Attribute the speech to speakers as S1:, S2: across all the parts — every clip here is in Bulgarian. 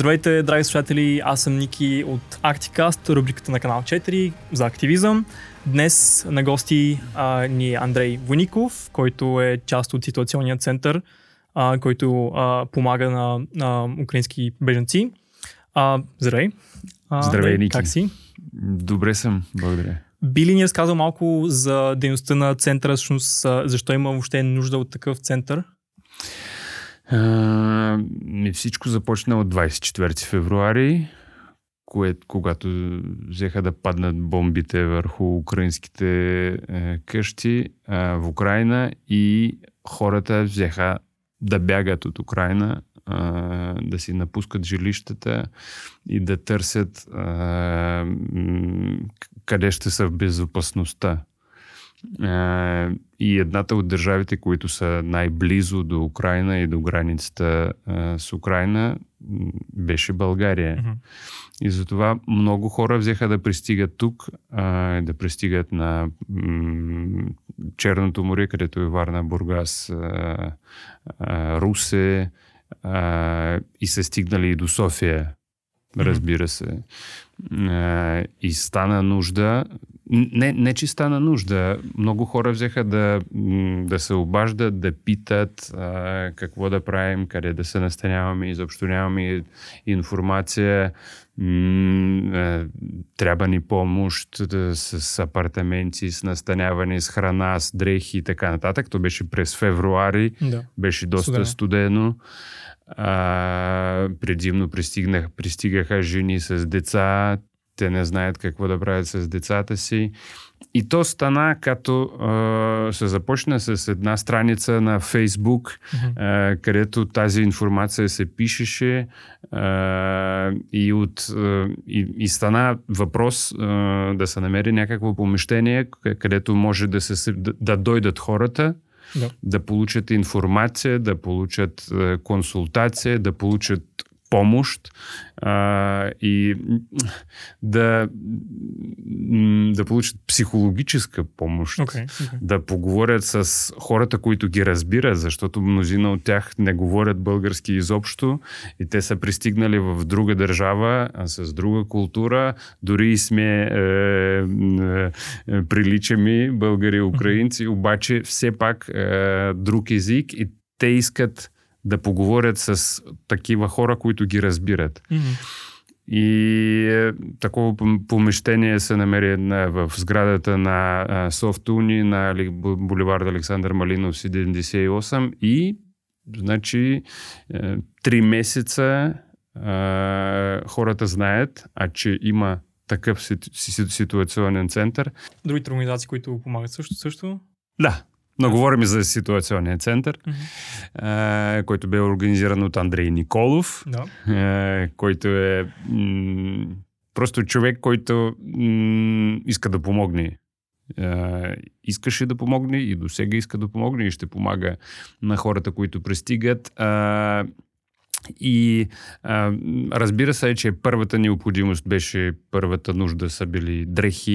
S1: Здравейте, драги слушатели! Аз съм Ники от Arcticast, рубриката на канал 4 за активизъм. Днес на гости а, ни е Андрей Войников, който е част от ситуационния център, а, който а, помага на, на украински беженци. А, здравей!
S2: А, Здравей, Ники!
S1: Как си?
S2: Добре съм, благодаря.
S1: Би ли ни разказал малко за дейността на центъра, всъщност защо има въобще нужда от такъв център?
S2: А, всичко започна от 24 февруари, кое, когато взеха да паднат бомбите върху украинските е, къщи е, в Украина и хората взеха да бягат от Украина, е, да си напускат жилищата и да търсят е, къде ще са в безопасността. И едната от държавите, които са най-близо до Украина и до границата с Украина, беше България. Mm-hmm. И затова много хора взеха да пристигат тук, да пристигат на Черното море, където е Варна, Бургас, Русе и са стигнали и до София, разбира се. И стана нужда не, не, че стана нужда. Много хора взеха да, да се обаждат, да питат а, какво да правим, къде да се настаняваме, изобщо нямаме информация. М- трябва ни помощ да, с апартаменти, с настаняване, с храна, с дрехи и така нататък. То беше през февруари, да. беше доста студено. студено. А, предимно пристигаха жени с деца, те не знаят какво да правят с децата си. И то стана като а, се започна с една страница на Фейсбук, mm-hmm. а, където тази информация се пишеше а, и, от, а, и, и стана въпрос а, да се намери някакво помещение, където може да, се, да, да дойдат хората, да. да получат информация, да получат консултация, да получат помощ а, и да, да получат психологическа помощ, okay, okay. да поговорят с хората, които ги разбират, защото мнозина от тях не говорят български изобщо и те са пристигнали в друга държава а с друга култура, дори и сме е, е, приличами българи и украинци, обаче все пак е, друг език и те искат да поговорят с такива хора, които ги разбират. Mm-hmm. И е, такова помещение се намери на, в сградата на Софтуни на буливард Александър Малинов 78 и значи е, три месеца хората знаят, а че има такъв ситуационен център.
S1: Другите организации, които помагат също, също?
S2: Да, но говорим за ситуационния център, mm-hmm. който бе организиран от Андрей Николов, no. който е м- просто човек, който м- иска да помогне. искаше да помогне и до сега иска да помогне и ще помага на хората, които пристигат. И а, разбира се, че първата необходимост беше, първата нужда са били дрехи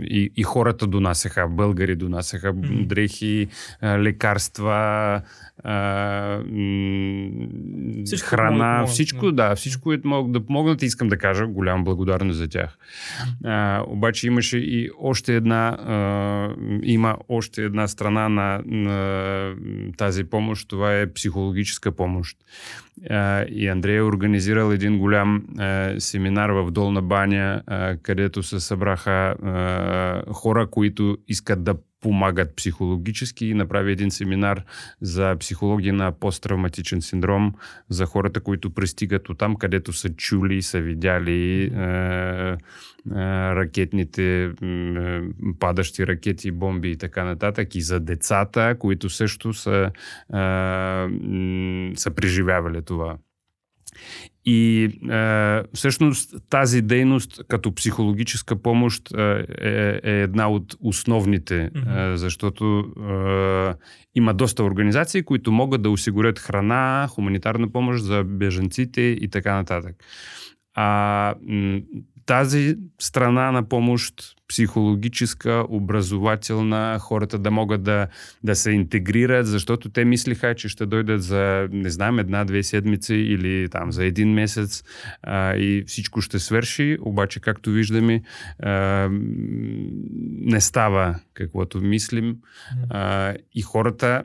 S2: и, и хората донасяха, българи донасяха дрехи, лекарства, а, всичко храна, всичко, да, всичко, което могат да помогнат, искам да кажа голяма благодарност за тях. А, обаче имаше и още една, а, има още една страна на, на тази помощ, това е психологическа помощ. А, и Андрей е организирал един голям семинар в Долна баня, където се събраха хора, които искат да помагат психологически и направи един семинар за психология на посттравматичен синдром за хората, които пристигат от там, където са чули, са видяли е, е, ракетните, е, падащи ракети, бомби и така нататък. И за децата, които също са, е, са преживявали това. И е, всъщност тази дейност като психологическа помощ е, е, е една от основните, mm-hmm. е, защото е, има доста организации, които могат да осигурят храна, хуманитарна помощ за беженците и така нататък. А тази страна на помощ, психологическа, образователна, хората да могат да, да се интегрират, защото те мислиха, че ще дойдат за, не знам, една-две седмици или там за един месец а, и всичко ще свърши, обаче, както виждаме, а, не става каквото мислим. А, и хората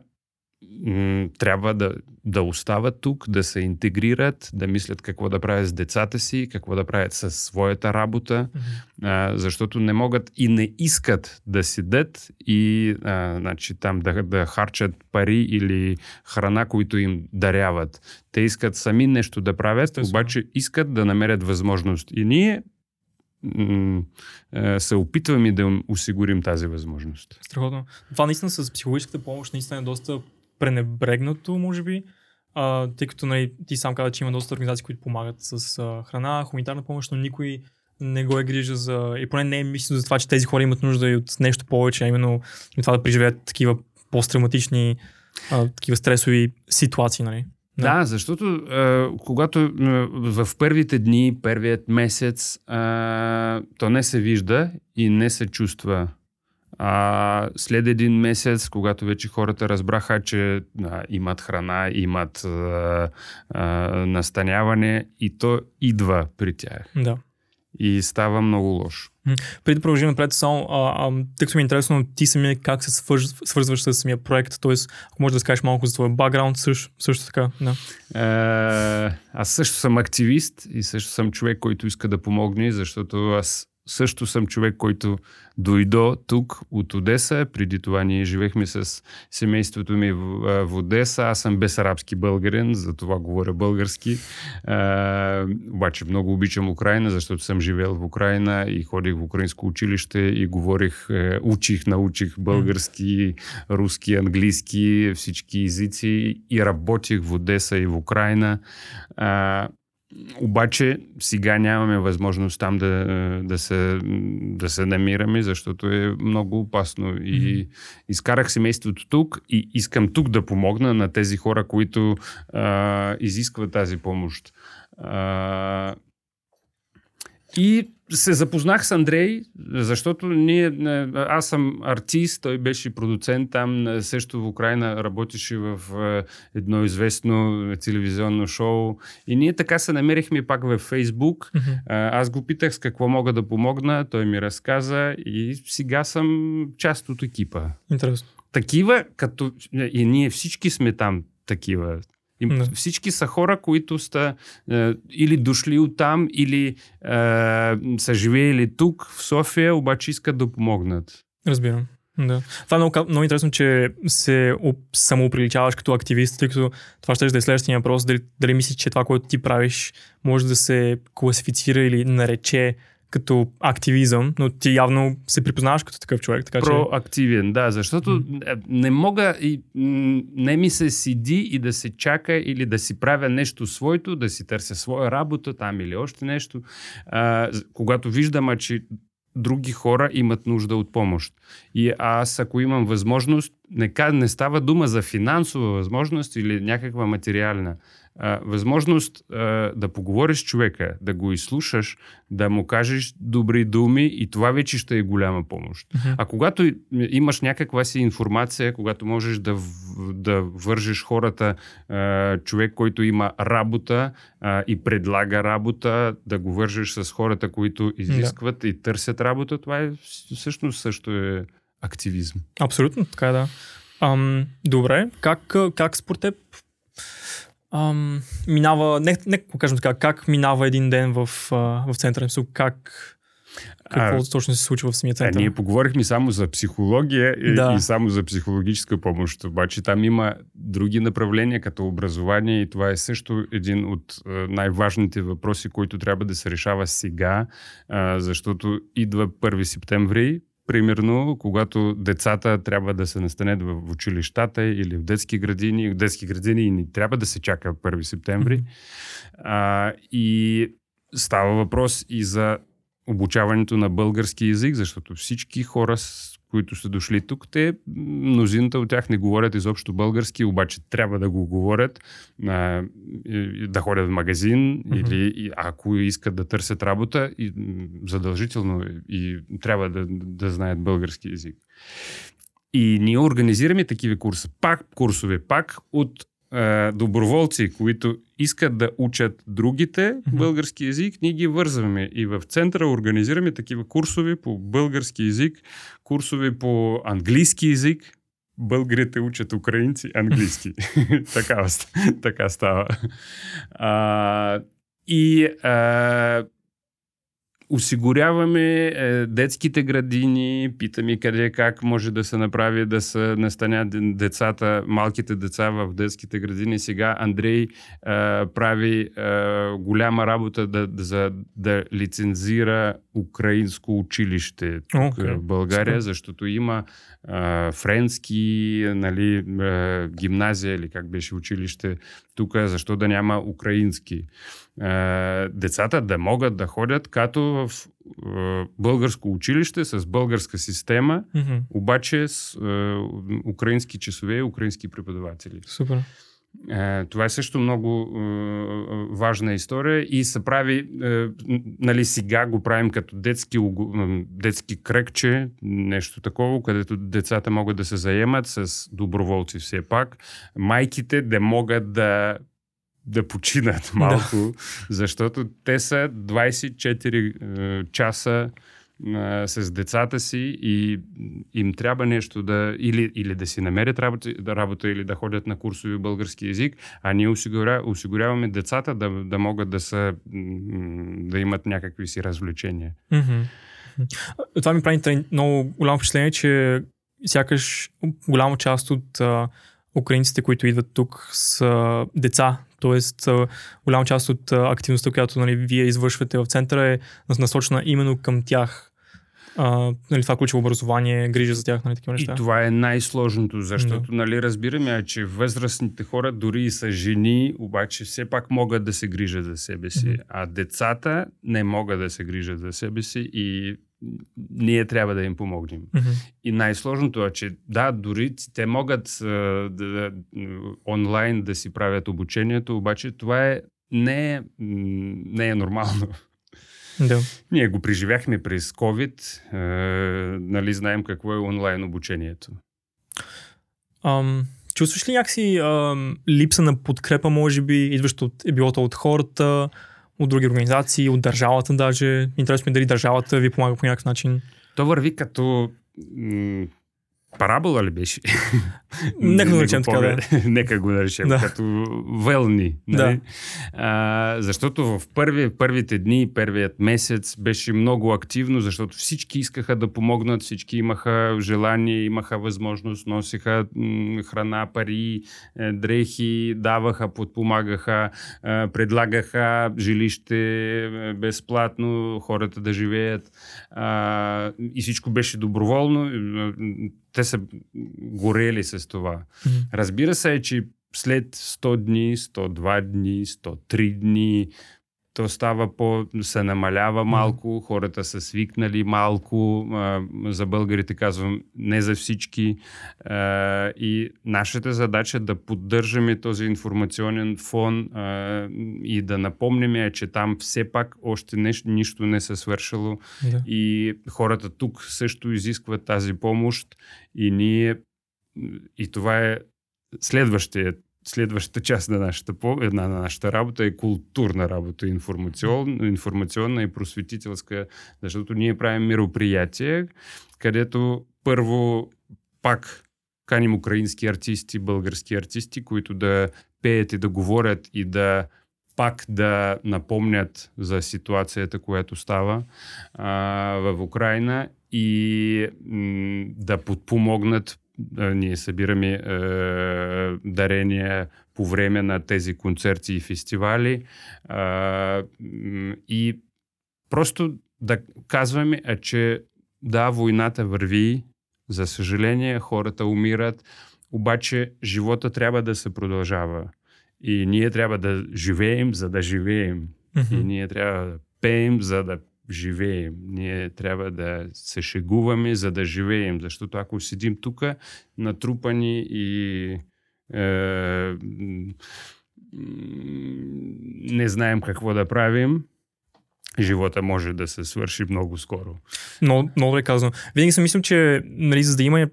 S2: трябва да, да остават тук, да се интегрират, да мислят какво да правят с децата си, какво да правят със своята работа, mm-hmm. а, защото не могат и не искат да седят и а, значи, там да, да харчат пари или храна, които им даряват. Те искат сами нещо да правят, Естествено. обаче искат да намерят възможност. И ние се опитваме да им осигурим тази възможност.
S1: Страхотно. Това наистина с психологическата помощ наистина е доста пренебрегнато, може би, а, тъй като нали, ти сам каза, че има доста организации, които помагат с а, храна, хуманитарна помощ, но никой не го е грижа за... И поне не е мислено за това, че тези хора имат нужда и от нещо повече, а именно това да преживеят такива посттравматични, а, такива стресови ситуации, нали?
S2: Да, да защото а, когато в първите дни, първият месец, а, то не се вижда и не се чувства а, след един месец, когато вече хората разбраха, че а, имат храна, имат а, а, настаняване и то идва при тях.
S1: Да.
S2: И става много лошо.
S1: Преди да продължим напред, само, а, а, тъй като ми е интересно, ти самия как се свърз, свързваш с самия проект, т.е. ако можеш да скажеш малко за твоя бакграунд, също, също така. Да.
S2: Е, аз също съм активист и също съм човек, който иска да помогне, защото аз също съм човек, който дойдо тук от Одеса. Преди това ние живехме с семейството ми в, в Одеса. Аз съм безарабски българин, за това говоря български. А, обаче много обичам Украина, защото съм живел в Украина и ходих в украинско училище и говорих, е, учих, научих български, руски, английски, всички езици и работих в Одеса и в Украина. А, обаче сега нямаме възможност там да, да, се, да се намираме, защото е много опасно. И изкарах семейството тук и искам тук да помогна на тези хора, които а, изискват тази помощ. А, и се запознах с Андрей, защото ние, аз съм артист, той беше продуцент там, също в Украина работеше в едно известно телевизионно шоу и ние така се намерихме пак във Фейсбук. Mm-hmm. Аз го питах с какво мога да помогна, той ми разказа и сега съм част от екипа.
S1: Интересно.
S2: Такива, като и ние всички сме там такива. И не. Всички са хора, които са е, или дошли от там, или е, са живеели тук, в София, обаче искат да помогнат.
S1: Разбирам. Да. Това е много, много интересно, че се самооприличаваш като активист, тъй като това ще да е следващия въпрос, дали, дали мислиш, че това, което ти правиш, може да се класифицира или нарече като активизъм, но ти явно се припознаваш като такъв човек. Така,
S2: Проактивен, да, защото mm. не мога и не ми се седи и да се чака или да си правя нещо своето, да си търся своя работа там или още нещо. А, когато виждам, че други хора имат нужда от помощ. И аз, ако имам възможност, не, не става дума за финансова възможност или някаква материална а, възможност а, да поговориш с човека, да го изслушаш, да му кажеш добри думи и това вече ще е голяма помощ. Uh-huh. А когато имаш някаква си информация, когато можеш да, да вържеш хората, а, човек, който има работа а, и предлага работа, да го вържеш с хората, които изискват yeah. и търсят работа, това е всъщност също е активизъм.
S1: Абсолютно, така е, да. Ам, добре, как, как според теб ам, минава, не, не кажем така, как минава един ден в, в центъра, как какво а, точно се случва в самия център?
S2: А, ние поговорихме само за психология и, да. и само за психологическа помощ, обаче там има други направления, като образование и това е също един от най-важните въпроси, които трябва да се решава сега, а, защото идва 1 септември, примерно, когато децата трябва да се настанят в училищата или в детски градини, в детски градини не трябва да се чака 1 септември. Mm-hmm. А, и става въпрос и за обучаването на български язик, защото всички хора, които са дошли тук, те, мнозината от тях не говорят изобщо български, обаче трябва да го говорят, а, да ходят в магазин mm-hmm. или ако искат да търсят работа, и, задължително и трябва да, да знаят български язик. И ние организираме такива курса, пак курсове, пак от е, доброволци, които искат да учат другите mm-hmm. български язик, ние ги вързваме. И в центъра организираме такива курсове по български язик, курсове по английски язик. Българите учат украинци английски. така, така става. А, и а, осигуряваме е, детските градини, питаме къде как може да се направи да се настанят децата, малките деца в детските градини. Сега Андрей е, прави е, голяма работа да, за да лицензира украинско училище тук okay. в България, защото има е, френски, нали, е, гимназия или как беше училище тук, защо да няма украински. Е, децата да могат да ходят като в е, българско училище с българска система, mm-hmm. обаче с е, украински часове и украински преподаватели.
S1: Супер.
S2: Това е също много е, важна история и се прави, е, нали сега го правим като детски, детски кръгче, нещо такова, където децата могат да се заемат с доброволци все пак. Майките да могат да да починат малко, да. защото те са 24 е, часа е, с децата си и им трябва нещо да или, или да си намерят работа, да работа или да ходят на курсови български язик, а ние осигуря, осигуряваме децата да, да могат да, са, да имат някакви си развлечения.
S1: Mm-hmm. Това ми прави много голямо впечатление, че сякаш голяма част от а, украинците, които идват тук, са деца. Тоест, голяма част от активността, която нали, вие извършвате в центъра е насочена именно към тях. А, нали, това ключово образование, грижа за тях, нали, такива неща.
S2: И това е най-сложното, защото, да. нали, разбираме, че възрастните хора, дори и са жени, обаче все пак могат да се грижат за себе си, mm-hmm. а децата не могат да се грижат за себе си и ние трябва да им помогнем. Mm-hmm. И най-сложното е, че да, дори те могат а, да, онлайн да си правят обучението, обаче това е, не, е, не е нормално.
S1: Да.
S2: Ние го преживяхме през COVID, а, нали знаем какво е онлайн обучението.
S1: Um, чувстваш ли някакси um, липса на подкрепа, може би, идващо от, е било от хората, от други организации, от държавата даже. Интересно ми дали държавата ви помага по някакъв начин.
S2: То върви като парабола ли беше?
S1: Нека го наречем така, да.
S2: Нека го наречем, да. като вълни. Нали? Да. А, защото в първи, първите дни, първият месец беше много активно, защото всички искаха да помогнат, всички имаха желание, имаха възможност, носиха храна, пари, е, дрехи, даваха, подпомагаха, е, предлагаха жилище е, безплатно, хората да живеят. А, и всичко беше доброволно те са горели с това. Разбира се, че след 100 дни, 102 дни, 103 дни, то става по... се намалява малко, хората са свикнали малко, за българите казвам, не за всички. И нашата задача е да поддържаме този информационен фон и да напомняме, че там все пак още нещо, нищо не се свършило. Yeah. И хората тук също изискват тази помощ и ние и това е следващия следващата част на нашата, на нашата работа е културна работа, информацион, информационна и просветителска, защото ние правим мероприятия, където първо пак каним украински артисти, български артисти, които да пеят и да говорят и да пак да напомнят за ситуацията, която става а, в Украина и м- да подпомогнат ние събираме е, дарения по време на тези концерти и фестивали е, и просто да казваме, че да, войната върви, за съжаление, хората умират, обаче живота трябва да се продължава. И ние трябва да живеем, за да живеем. Mm-hmm. И ние трябва да пеем, за да живеем. Ние трябва да се шегуваме, за да живеем. Защото ако седим тук, натрупани и е, не знаем какво да правим, живота може да се свърши много скоро.
S1: Много, много добре казано. Винаги съм мислил, че нали, за да има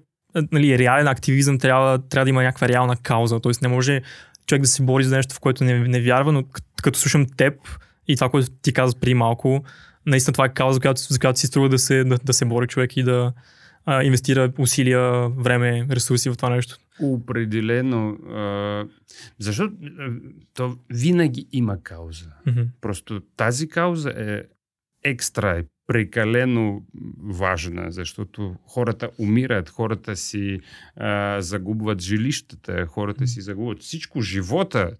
S1: нали, реален активизъм, трябва, трябва да има някаква реална кауза. Тоест не може човек да се бори за нещо, в което не, не вярва, но като, като слушам теб и това, което ти каза преди малко, наистина това е кауза, за която, за която си струва да се, да, да се бори човек и да а, инвестира усилия, време, ресурси в това нещо.
S2: Определено. А, защото то винаги има кауза.
S1: Mm-hmm.
S2: Просто тази кауза е екстра, е прекалено важна, защото хората умират, хората си а, загубват жилищата, хората си загубват всичко, живота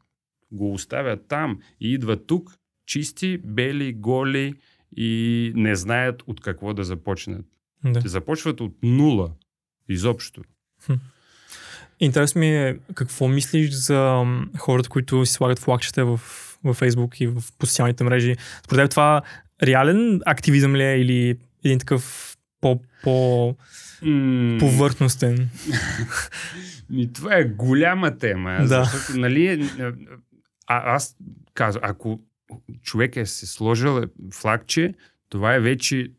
S2: го оставят там и идват тук, чисти, бели, голи и не знаят от какво да започнат.
S1: Да.
S2: Започват от нула, изобщо.
S1: Интересно ми е какво мислиш за хората, които си слагат флагчета в, в Facebook и в социалните мрежи. Според теб това реален активизъм ли е или един такъв по, по
S2: М,
S1: повърхностен?
S2: И това е голяма тема,
S1: Да.
S2: защото, нали, е, а, аз казвам, ако човек е се сложил флагче, това е вече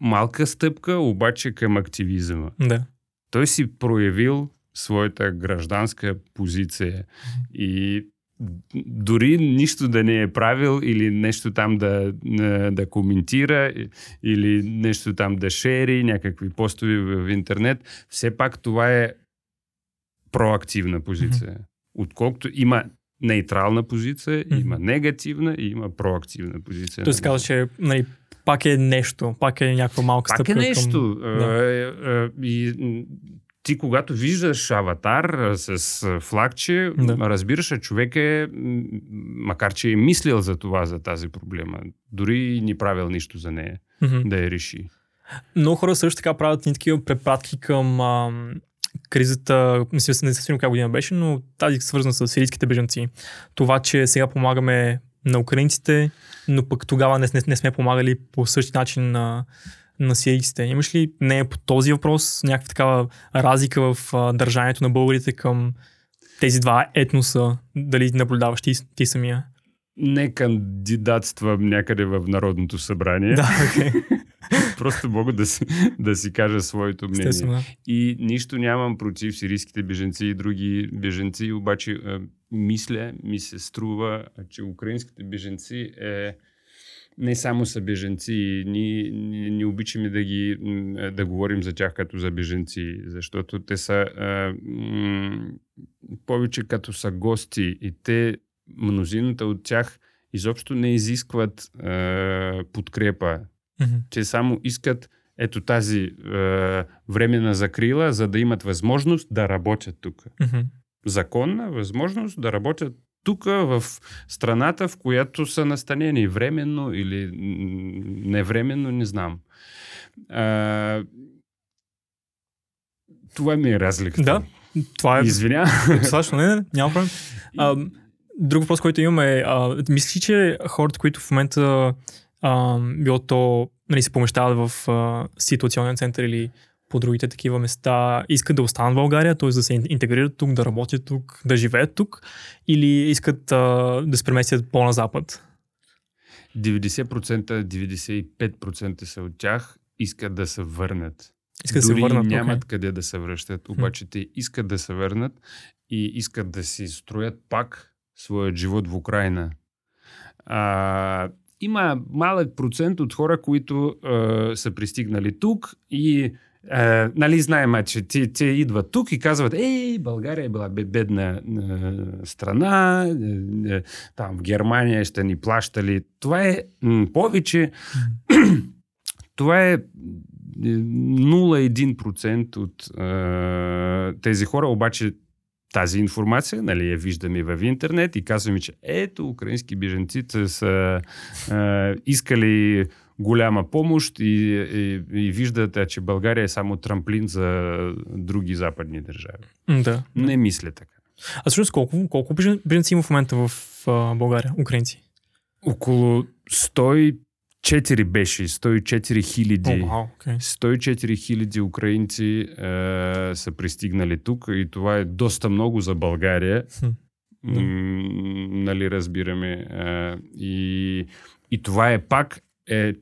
S2: малка стъпка, обаче към активизъма.
S1: Да.
S2: Той си проявил своята гражданска позиция и дори нищо да не е правил или нещо там да, да, да коментира или нещо там да шери, някакви постове в, в интернет, все пак това е проактивна позиция. Mm-hmm. Отколкото има нейтрална позиция,
S1: Мгм.
S2: има негативна и има проактивна позиция.
S1: Той се казва, че нали, пак е нещо, пак е някаква малка
S2: Пак е
S1: стъпка.
S2: нещо.
S1: Към...
S2: Да. И м, ти когато виждаш аватар с флагче,
S1: Да.
S2: разбираш, човек е, макар че е мислил за това, за тази проблема, дори и не правил нищо за нея,
S1: Мгм.
S2: да я реши.
S1: Много хора също така правят ни такива препратки към ам, кризата, не си не съвсем коя година беше, но тази свързана с сирийските бежанци. Това, че сега помагаме на украинците, но пък тогава не, не, не сме помагали по същия начин на, на сирийците. Имаш ли не по този въпрос някаква такава разлика в а, държанието на българите към тези два етноса, дали наблюдаваш ти, ти самия?
S2: Не кандидатствам някъде в Народното събрание.
S1: Да, окей.
S2: Просто мога да си, да си кажа своето мнение.
S1: Естествено. да.
S2: И нищо нямам против сирийските беженци и други беженци, обаче а, мисля, ми се струва, че украинските беженци е не само са беженци, ние, ние, ние обичаме да ги да говорим за тях като за беженци, защото те са а, м, повече като са гости и те, мнозината от тях изобщо не изискват а, подкрепа.
S1: Мгм.
S2: Те само искат ето тази е, временна закрила, за да имат възможност да работят тук.
S1: Мгм.
S2: Законна възможност да работят тук в страната, в която са настанени временно или невременно, не знам. А, това ми е разликата.
S1: Да, това е
S2: Извинявам.
S1: достатъчно. Не, не, няма проблем. А, друг въпрос, който имаме е, а, мислиш ли, че хората, които в момента а, било то, нали, се помещават в а, ситуационен център или по другите такива места, искат да останат в България, т.е. да се интегрират тук, да работят тук, да живеят тук, или искат а, да се преместят по-на запад?
S2: 90%, 95% са от тях искат да се върнат.
S1: Искат да се
S2: Дори
S1: върнат.
S2: нямат
S1: окей.
S2: къде да се връщат, обаче те искат да се върнат и искат да си строят пак своят живот в Украина. А, има малък процент от хора, които а, са пристигнали тук и а, нали знаем, че те, те идват тук и казват, ей, България е била бе- бедна а, страна, а, а, там в Германия ще ни плащали. Това е м, повече, това е 0,1% от а, тези хора, обаче тази информация, нали, я виждаме в интернет и казваме, че ето, украински беженци са а, искали голяма помощ и, и, и виждат, а, че България е само трамплин за други западни държави.
S1: Да.
S2: Не мисля така.
S1: А всъщност колко, колко бежен- беженци има в момента в а, България, украинци?
S2: Около 150 104 беше, 104 хиляди.
S1: Oh, wow, okay.
S2: 104 хиляди украинци е, са пристигнали тук и това е доста много за България.
S1: Да.
S2: М, нали, разбираме. Е, и, и това е пак е,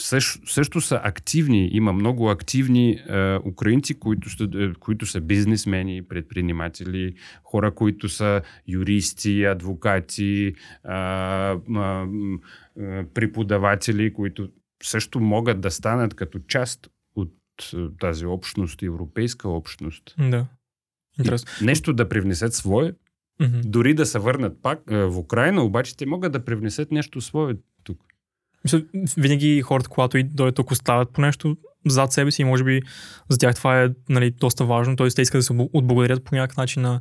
S2: също, също са активни, има много активни е, украинци, които са, е, които са бизнесмени, предприниматели, хора, които са юристи, адвокати, е, е, преподаватели, които също могат да станат като част от е, тази общност, европейска общност.
S1: Да. Интересно.
S2: Нещо да привнесат свое,
S1: Мгм.
S2: дори да се върнат пак е, в Украина, обаче те могат да привнесат нещо свое тук.
S1: Мисля, винаги хората, когато и дойдат тук, оставят по нещо зад себе си може би за тях това е нали, доста важно. Т.е. те искат да се отблагодарят по някакъв начин на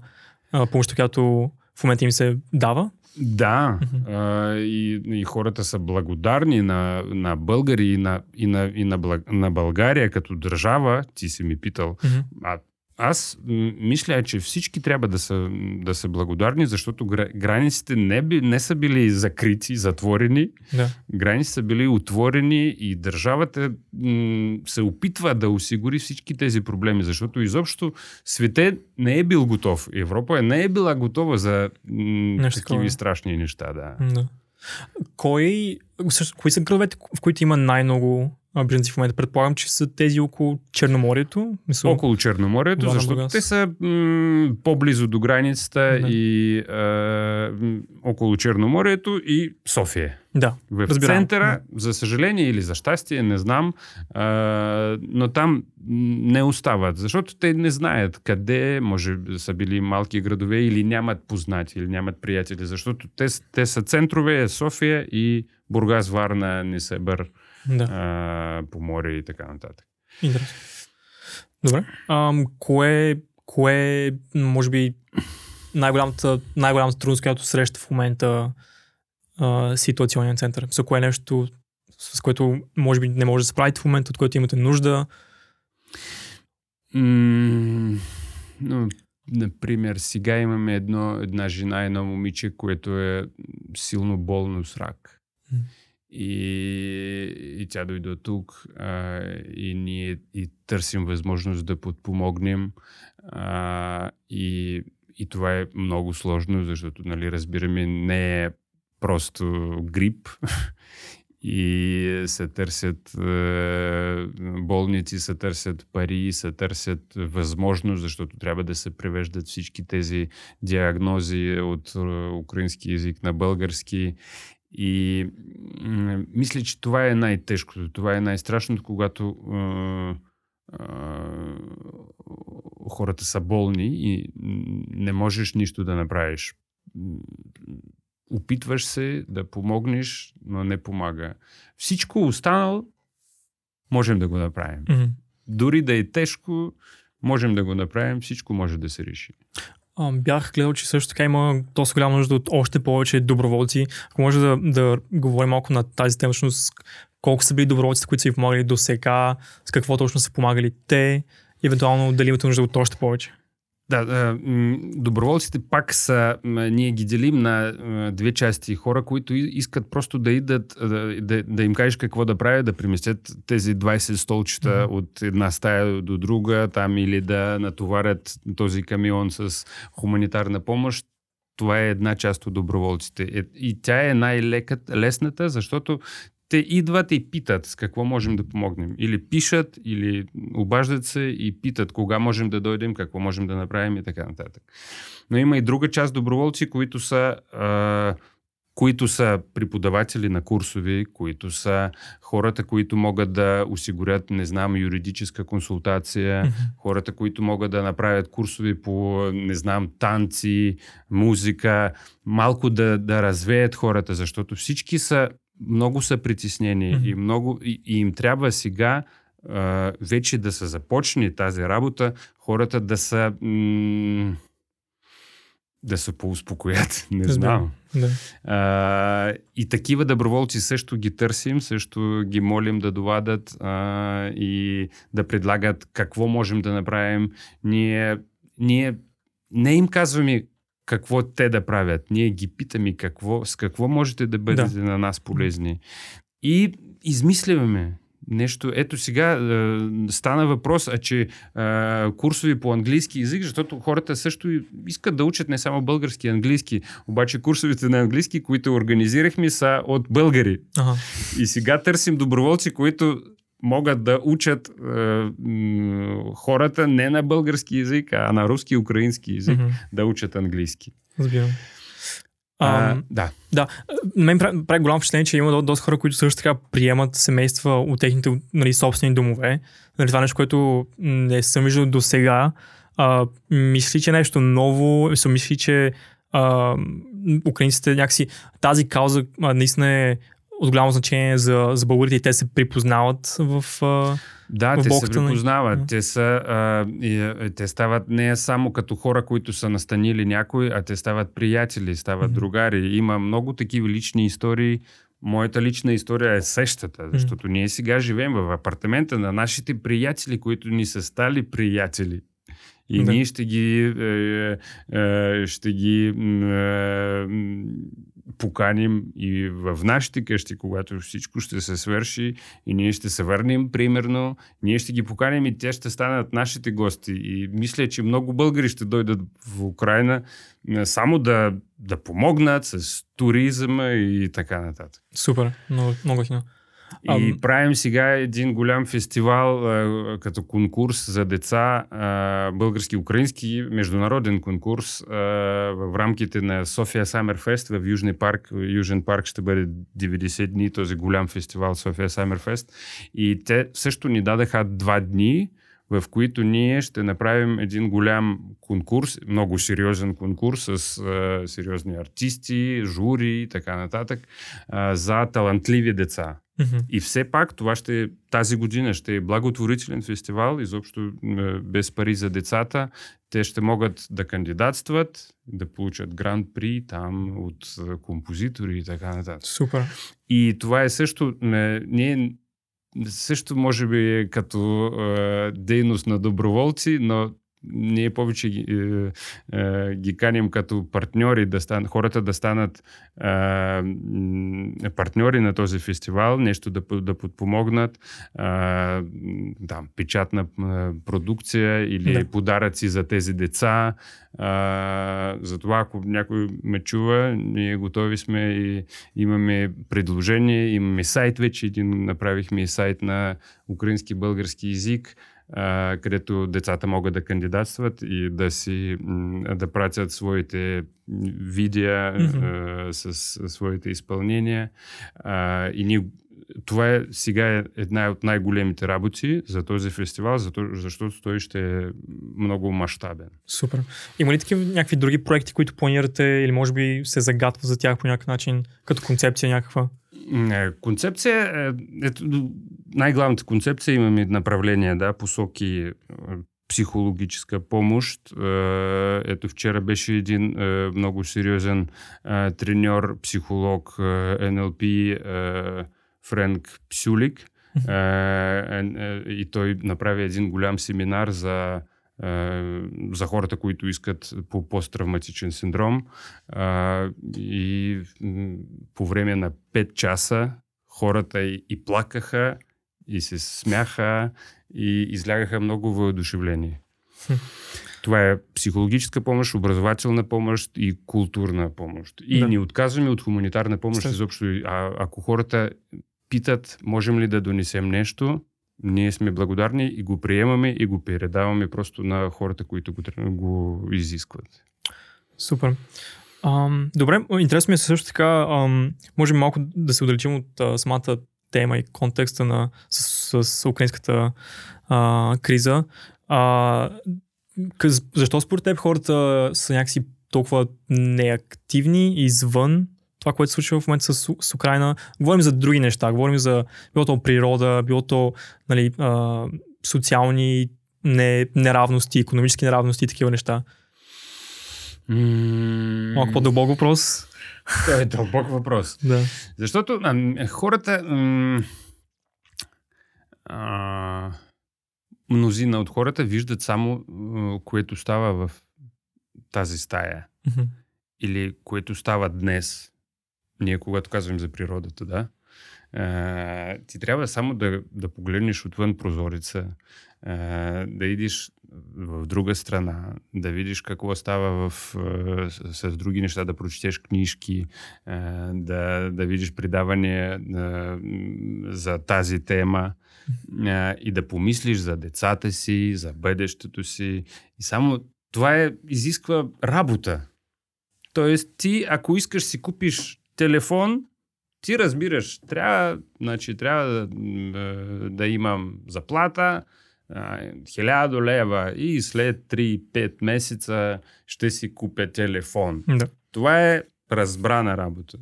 S1: помощта, която в момента им се дава.
S2: Да, а, и, и хората са благодарни на, на българи и, на, и, на, и на, на България като държава. Ти си ми питал.
S1: Мгм.
S2: А, аз мисля, че всички трябва да са, да са благодарни, защото гра- границите не, би, не са били закрити, затворени.
S1: Да.
S2: Границите са били отворени и държавата м, се опитва да осигури всички тези проблеми, защото изобщо свете не е бил готов. Европа не е била готова за м,
S1: Нещо
S2: такива страшни неща. Да.
S1: да. Кой, кои са градовете, в които има най-много бежанци в момента? Предполагам, че са тези около Черноморието. Мисъл,
S2: Около Черноморието, защото
S1: Бургас.
S2: те са м, по-близо до границата
S1: Да.
S2: и а, м, около Черноморието и София.
S1: Да.
S2: В
S1: Разбирам.
S2: центъра, за съжаление или за щастие, не знам, а, но там не остават, защото те не знаят къде, може са били малки градове или нямат познати, или нямат приятели, защото те, те са центрове, София и Бургас, Варна, Несебър,
S1: Да.
S2: а, Поморие и така нататък.
S1: Интересно. Добре. Ам, кое, кое може би, най-голямата, най-голямата трудност, която среща в момента а, ситуационен център? За кое е нещо, с което може би не може да се правите в момента, от което имате нужда?
S2: М, но, например, сега имаме едно, една жена, едно момиче, което е силно болно с рак.
S1: М.
S2: И, и тя дойде тук а, и ние и търсим възможност да подпомогнем. А, и, и това е много сложно, защото, нали, разбираме, не е просто грип. И се търсят е, болници, се търсят пари, се търсят възможност, защото трябва да се превеждат всички тези диагнози от украински язик на български. И м, мисля, че това е най-тежкото, това е най-страшното, когато е, е, хората са болни и не можеш нищо да направиш. Опитваш се да помогнеш, но не помага. Всичко останало можем да го направим.
S1: Мгм.
S2: Дори да е тежко, можем да го направим, всичко може да се реши.
S1: Бях гледал, че също така има доста голяма нужда от още повече доброволци. Ако може да, да говорим малко на тази тема, всъщност, колко са били доброволците, които са ви помагали до сега, с какво точно са помагали те, евентуално дали имате нужда от още повече.
S2: Да, доброволците пак са, ние ги делим на две части. Хора, които искат просто да идат, да, да, им кажеш какво да правят, да преместят тези 20 столчета
S1: Мгм.
S2: от една стая до друга, там или да натоварят този камион с хуманитарна помощ. Това е една част от доброволците. Е, И тя е най-лесната, защото те идват и питат с какво можем да помогнем. Или пишат, или обаждат се и питат кога можем да дойдем, какво можем да направим и така нататък. Но има и друга част доброволци, които са, а, които са преподаватели на курсови, които са хората, които могат да осигурят, не знам, юридическа консултация, хората, които могат да направят курсови по, не знам, танци, музика, малко да, да развеят хората, защото всички са, много са притеснени
S1: Мгм.
S2: и, много, и, и им трябва сега а, вече да се започне тази работа, хората да са м- да се поуспокоят, не знам.
S1: Да.
S2: А, и такива доброволци също ги търсим, също ги молим да довадат а, и да предлагат какво можем да направим. Ние, ние не им казваме какво те да правят. Ние ги питаме какво, с какво можете да бъдете да. на нас полезни. И измисляме нещо. Ето сега е, стана въпрос, а че е, курсови по английски язик, защото хората също искат да учат не само български, английски. Обаче курсовите на английски, които организирахме, са от българи. Ага. И сега търсим доброволци, които могат да учат е, хората не на български язик, а на руски и украински язик mm-hmm. да учат английски.
S1: Разбирам.
S2: А, а, да.
S1: Да. Мен прави, прави голямо впечатление, че има до, доста хора, които също така приемат семейства от техните нали, собствени домове. Нали, това е нещо, което не съм виждал до сега. Мисли, че е нещо ново, мисли, че а, украинците някакси тази кауза а, наистина е от голямо значение за, за българите и те се припознават в
S2: Да, в те се припознават. Те, са, а, и, те стават не само като хора, които са настанили някой, а те стават приятели, стават mm-hmm. другари. Има много такива лични истории. Моята лична история е същата, защото mm-hmm. ние сега живеем в апартамента на нашите приятели, които ни са стали приятели. И да. ние ще ги, е, е, ще ги е, поканим и в нашите къщи, когато всичко ще се свърши и ние ще се върнем, примерно, ние ще ги поканим и те ще станат нашите гости. И мисля, че много българи ще дойдат в Украина само да, да помогнат с туризма и така нататък.
S1: Супер, много, много хино.
S2: И а... правим сега един голям фестивал а, като конкурс за деца, а, български украински международен курс а, в рамките на София Самерфест в Южния парк. Южен парк ще бъде 90 дни, този голям фестивал София Самерфест. И те също ни дадаха два дни, в които ние ще направим един голям конкурс, много сериозен конкурс с а, сериозни артисти, жури и така нататък, а, за талантливи деца. Mm-hmm. И все пак това ще тази година ще е благотворителен фестивал, изобщо без пари за децата. Те ще могат да кандидатстват, да получат гранд при там от композитори и така нататък.
S1: Супер.
S2: И това е също, не, ние също може би е като е, дейност на доброволци, но ние повече ги, е, е, ги каним като партньори, да стан, хората да станат е, партньори на този фестивал, нещо да, да подпомогнат, е, да, печатна продукция или да. подаръци за тези деца. Е, затова, ако някой ме чува, ние готови сме и имаме предложение, имаме сайт вече, един направихме сайт на украински български язик, където децата могат да кандидатстват и да си да пратят своите видеа mm-hmm. с, своите изпълнения. И ние това е сега е една от най-големите работи за този фестивал, защото той ще е много мащабен.
S1: Супер. Има ли такива някакви други проекти, които планирате или може би се загатва за тях по някакъв начин, като концепция някаква?
S2: Концепция, е, ето, най-главната концепция имаме направление, да, посоки е, психологическа помощ. Е, ето вчера беше един много сериозен треньор, психолог, НЛП, Френк Псюлик. И той направи един голям семинар за за хората, които искат по посттравматичен синдром. И по време на 5 часа хората и плакаха, и се смяха, и излягаха много въодушевление. Това е психологическа помощ, образователна помощ и културна помощ. И да. ни отказваме от хуманитарна помощ изобщо. А, ако хората питат, можем ли да донесем нещо, ние сме благодарни и го приемаме и го передаваме просто на хората, които го, го изискват.
S1: Супер. Ам, добре, интересно ми е също така, ам, може малко да се отдалечим от а, самата тема и контекста на, с, с, с украинската а, криза. А, къс, защо според теб хората са някакси толкова неактивни извън това, което се случва в момента с, с Украина. Говорим за други неща. Говорим за било то природа, било то нали, а, социални не, неравности, економически неравности и такива неща.
S2: Mm.
S1: Малко по-дълбок въпрос.
S2: Това е дълбок въпрос.
S1: да.
S2: Защото а, хората... М- а, мнозина от хората виждат само което става в тази стая.
S1: Мгм.
S2: или което става днес, ние когато казваме за природата, да, а, ти трябва само да, да погледнеш отвън прозореца, а, да идиш в друга страна, да видиш какво става в, с, с други неща, да прочетеш книжки, да, да видиш предавания за тази тема и да помислиш за децата си, за бъдещето си. И само това е, изисква работа. Тоест, ти, ако искаш си купиш телефон, ти разбираш, трябва, значи, трябва да, м, да имам заплата, а, 1000 лева и след 3-5 месеца ще си купя телефон.
S1: Да.
S2: Това е разбрана работа.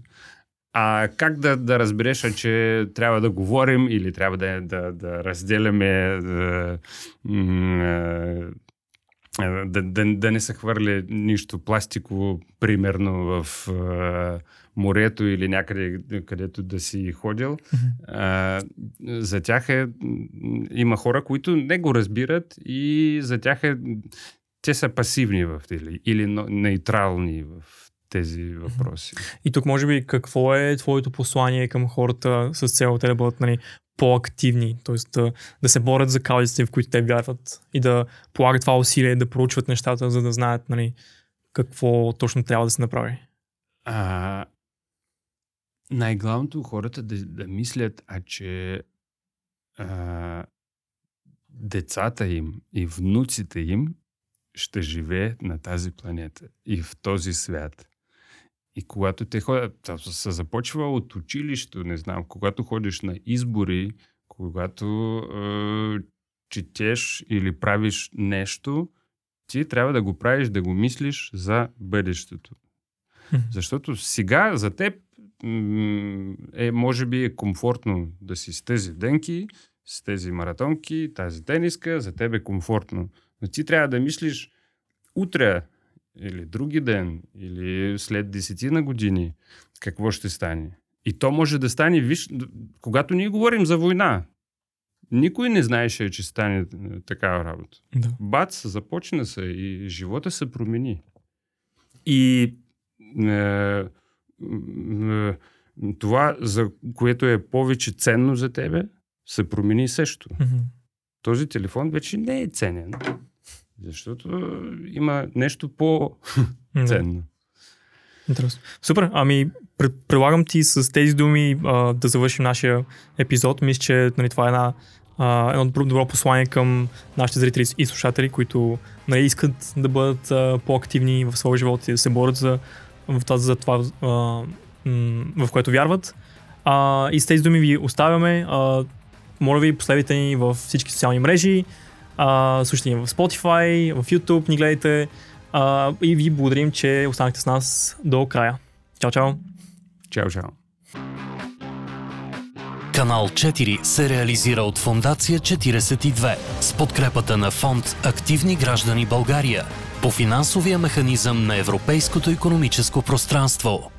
S2: А как да, да разбереш, че трябва да говорим или трябва да, да, да разделяме да, м, а, да, да, да не се хвърли нищо пластиково, примерно в морето или някъде, където да си ходил. А, за тях е, има хора, които не го разбират и за тях е, те са пасивни в или, или неутрални в тези въпроси.
S1: И тук, може би, какво е твоето послание към хората с цел те да бъдат нали, по-активни, т.е. Да, да се борят за каузите, в които те вярват и да полагат това усилие, да проучват нещата, за да знаят нали, какво точно трябва да се направи.
S2: А, най-главното хората да, да мислят, а че а, децата им и внуците им ще живеят на тази планета и в този свят. И когато те ходят, се започва от училището, не знам, когато ходиш на избори, когато е, четеш или правиш нещо, ти трябва да го правиш, да го мислиш за бъдещето. Защото сега за теб е, може би е комфортно да си с тези денки, с тези маратонки, тази тениска, за теб е комфортно. Но ти трябва да мислиш утре или други ден, или след десетина години, какво ще стане. И то може да стане, виж, когато ние говорим за война, никой не знаеше, че стане е, такава работа.
S1: Да.
S2: Бац, започна се и живота се промени. И е, това, за което е повече ценно за тебе, се промени също.
S1: Мгм.
S2: Този телефон вече не е ценен, защото има нещо по-ценно.
S1: Интересно. Супер. Ами, пред- предлагам ти с тези думи а, да завършим нашия епизод. Мисля, че нали, това е една, а, едно добро, добро послание към нашите зрители и слушатели, които нали, искат да бъдат а, по-активни в своя живот и да се борят за, в тази, за това, а, в което вярват. А, и с тези думи ви оставяме. А, моля ви, последвайте ни във всички социални мрежи. А, слушайте ни в Spotify, в YouTube, ни гледайте. А, и ви благодарим, че останахте с нас до края. Чао, чао!
S2: Чао, чао.
S3: Канал 4 се реализира от Фондация 42 с подкрепата на фонд Активни граждани България по финансовия механизъм на Европейското економическо пространство.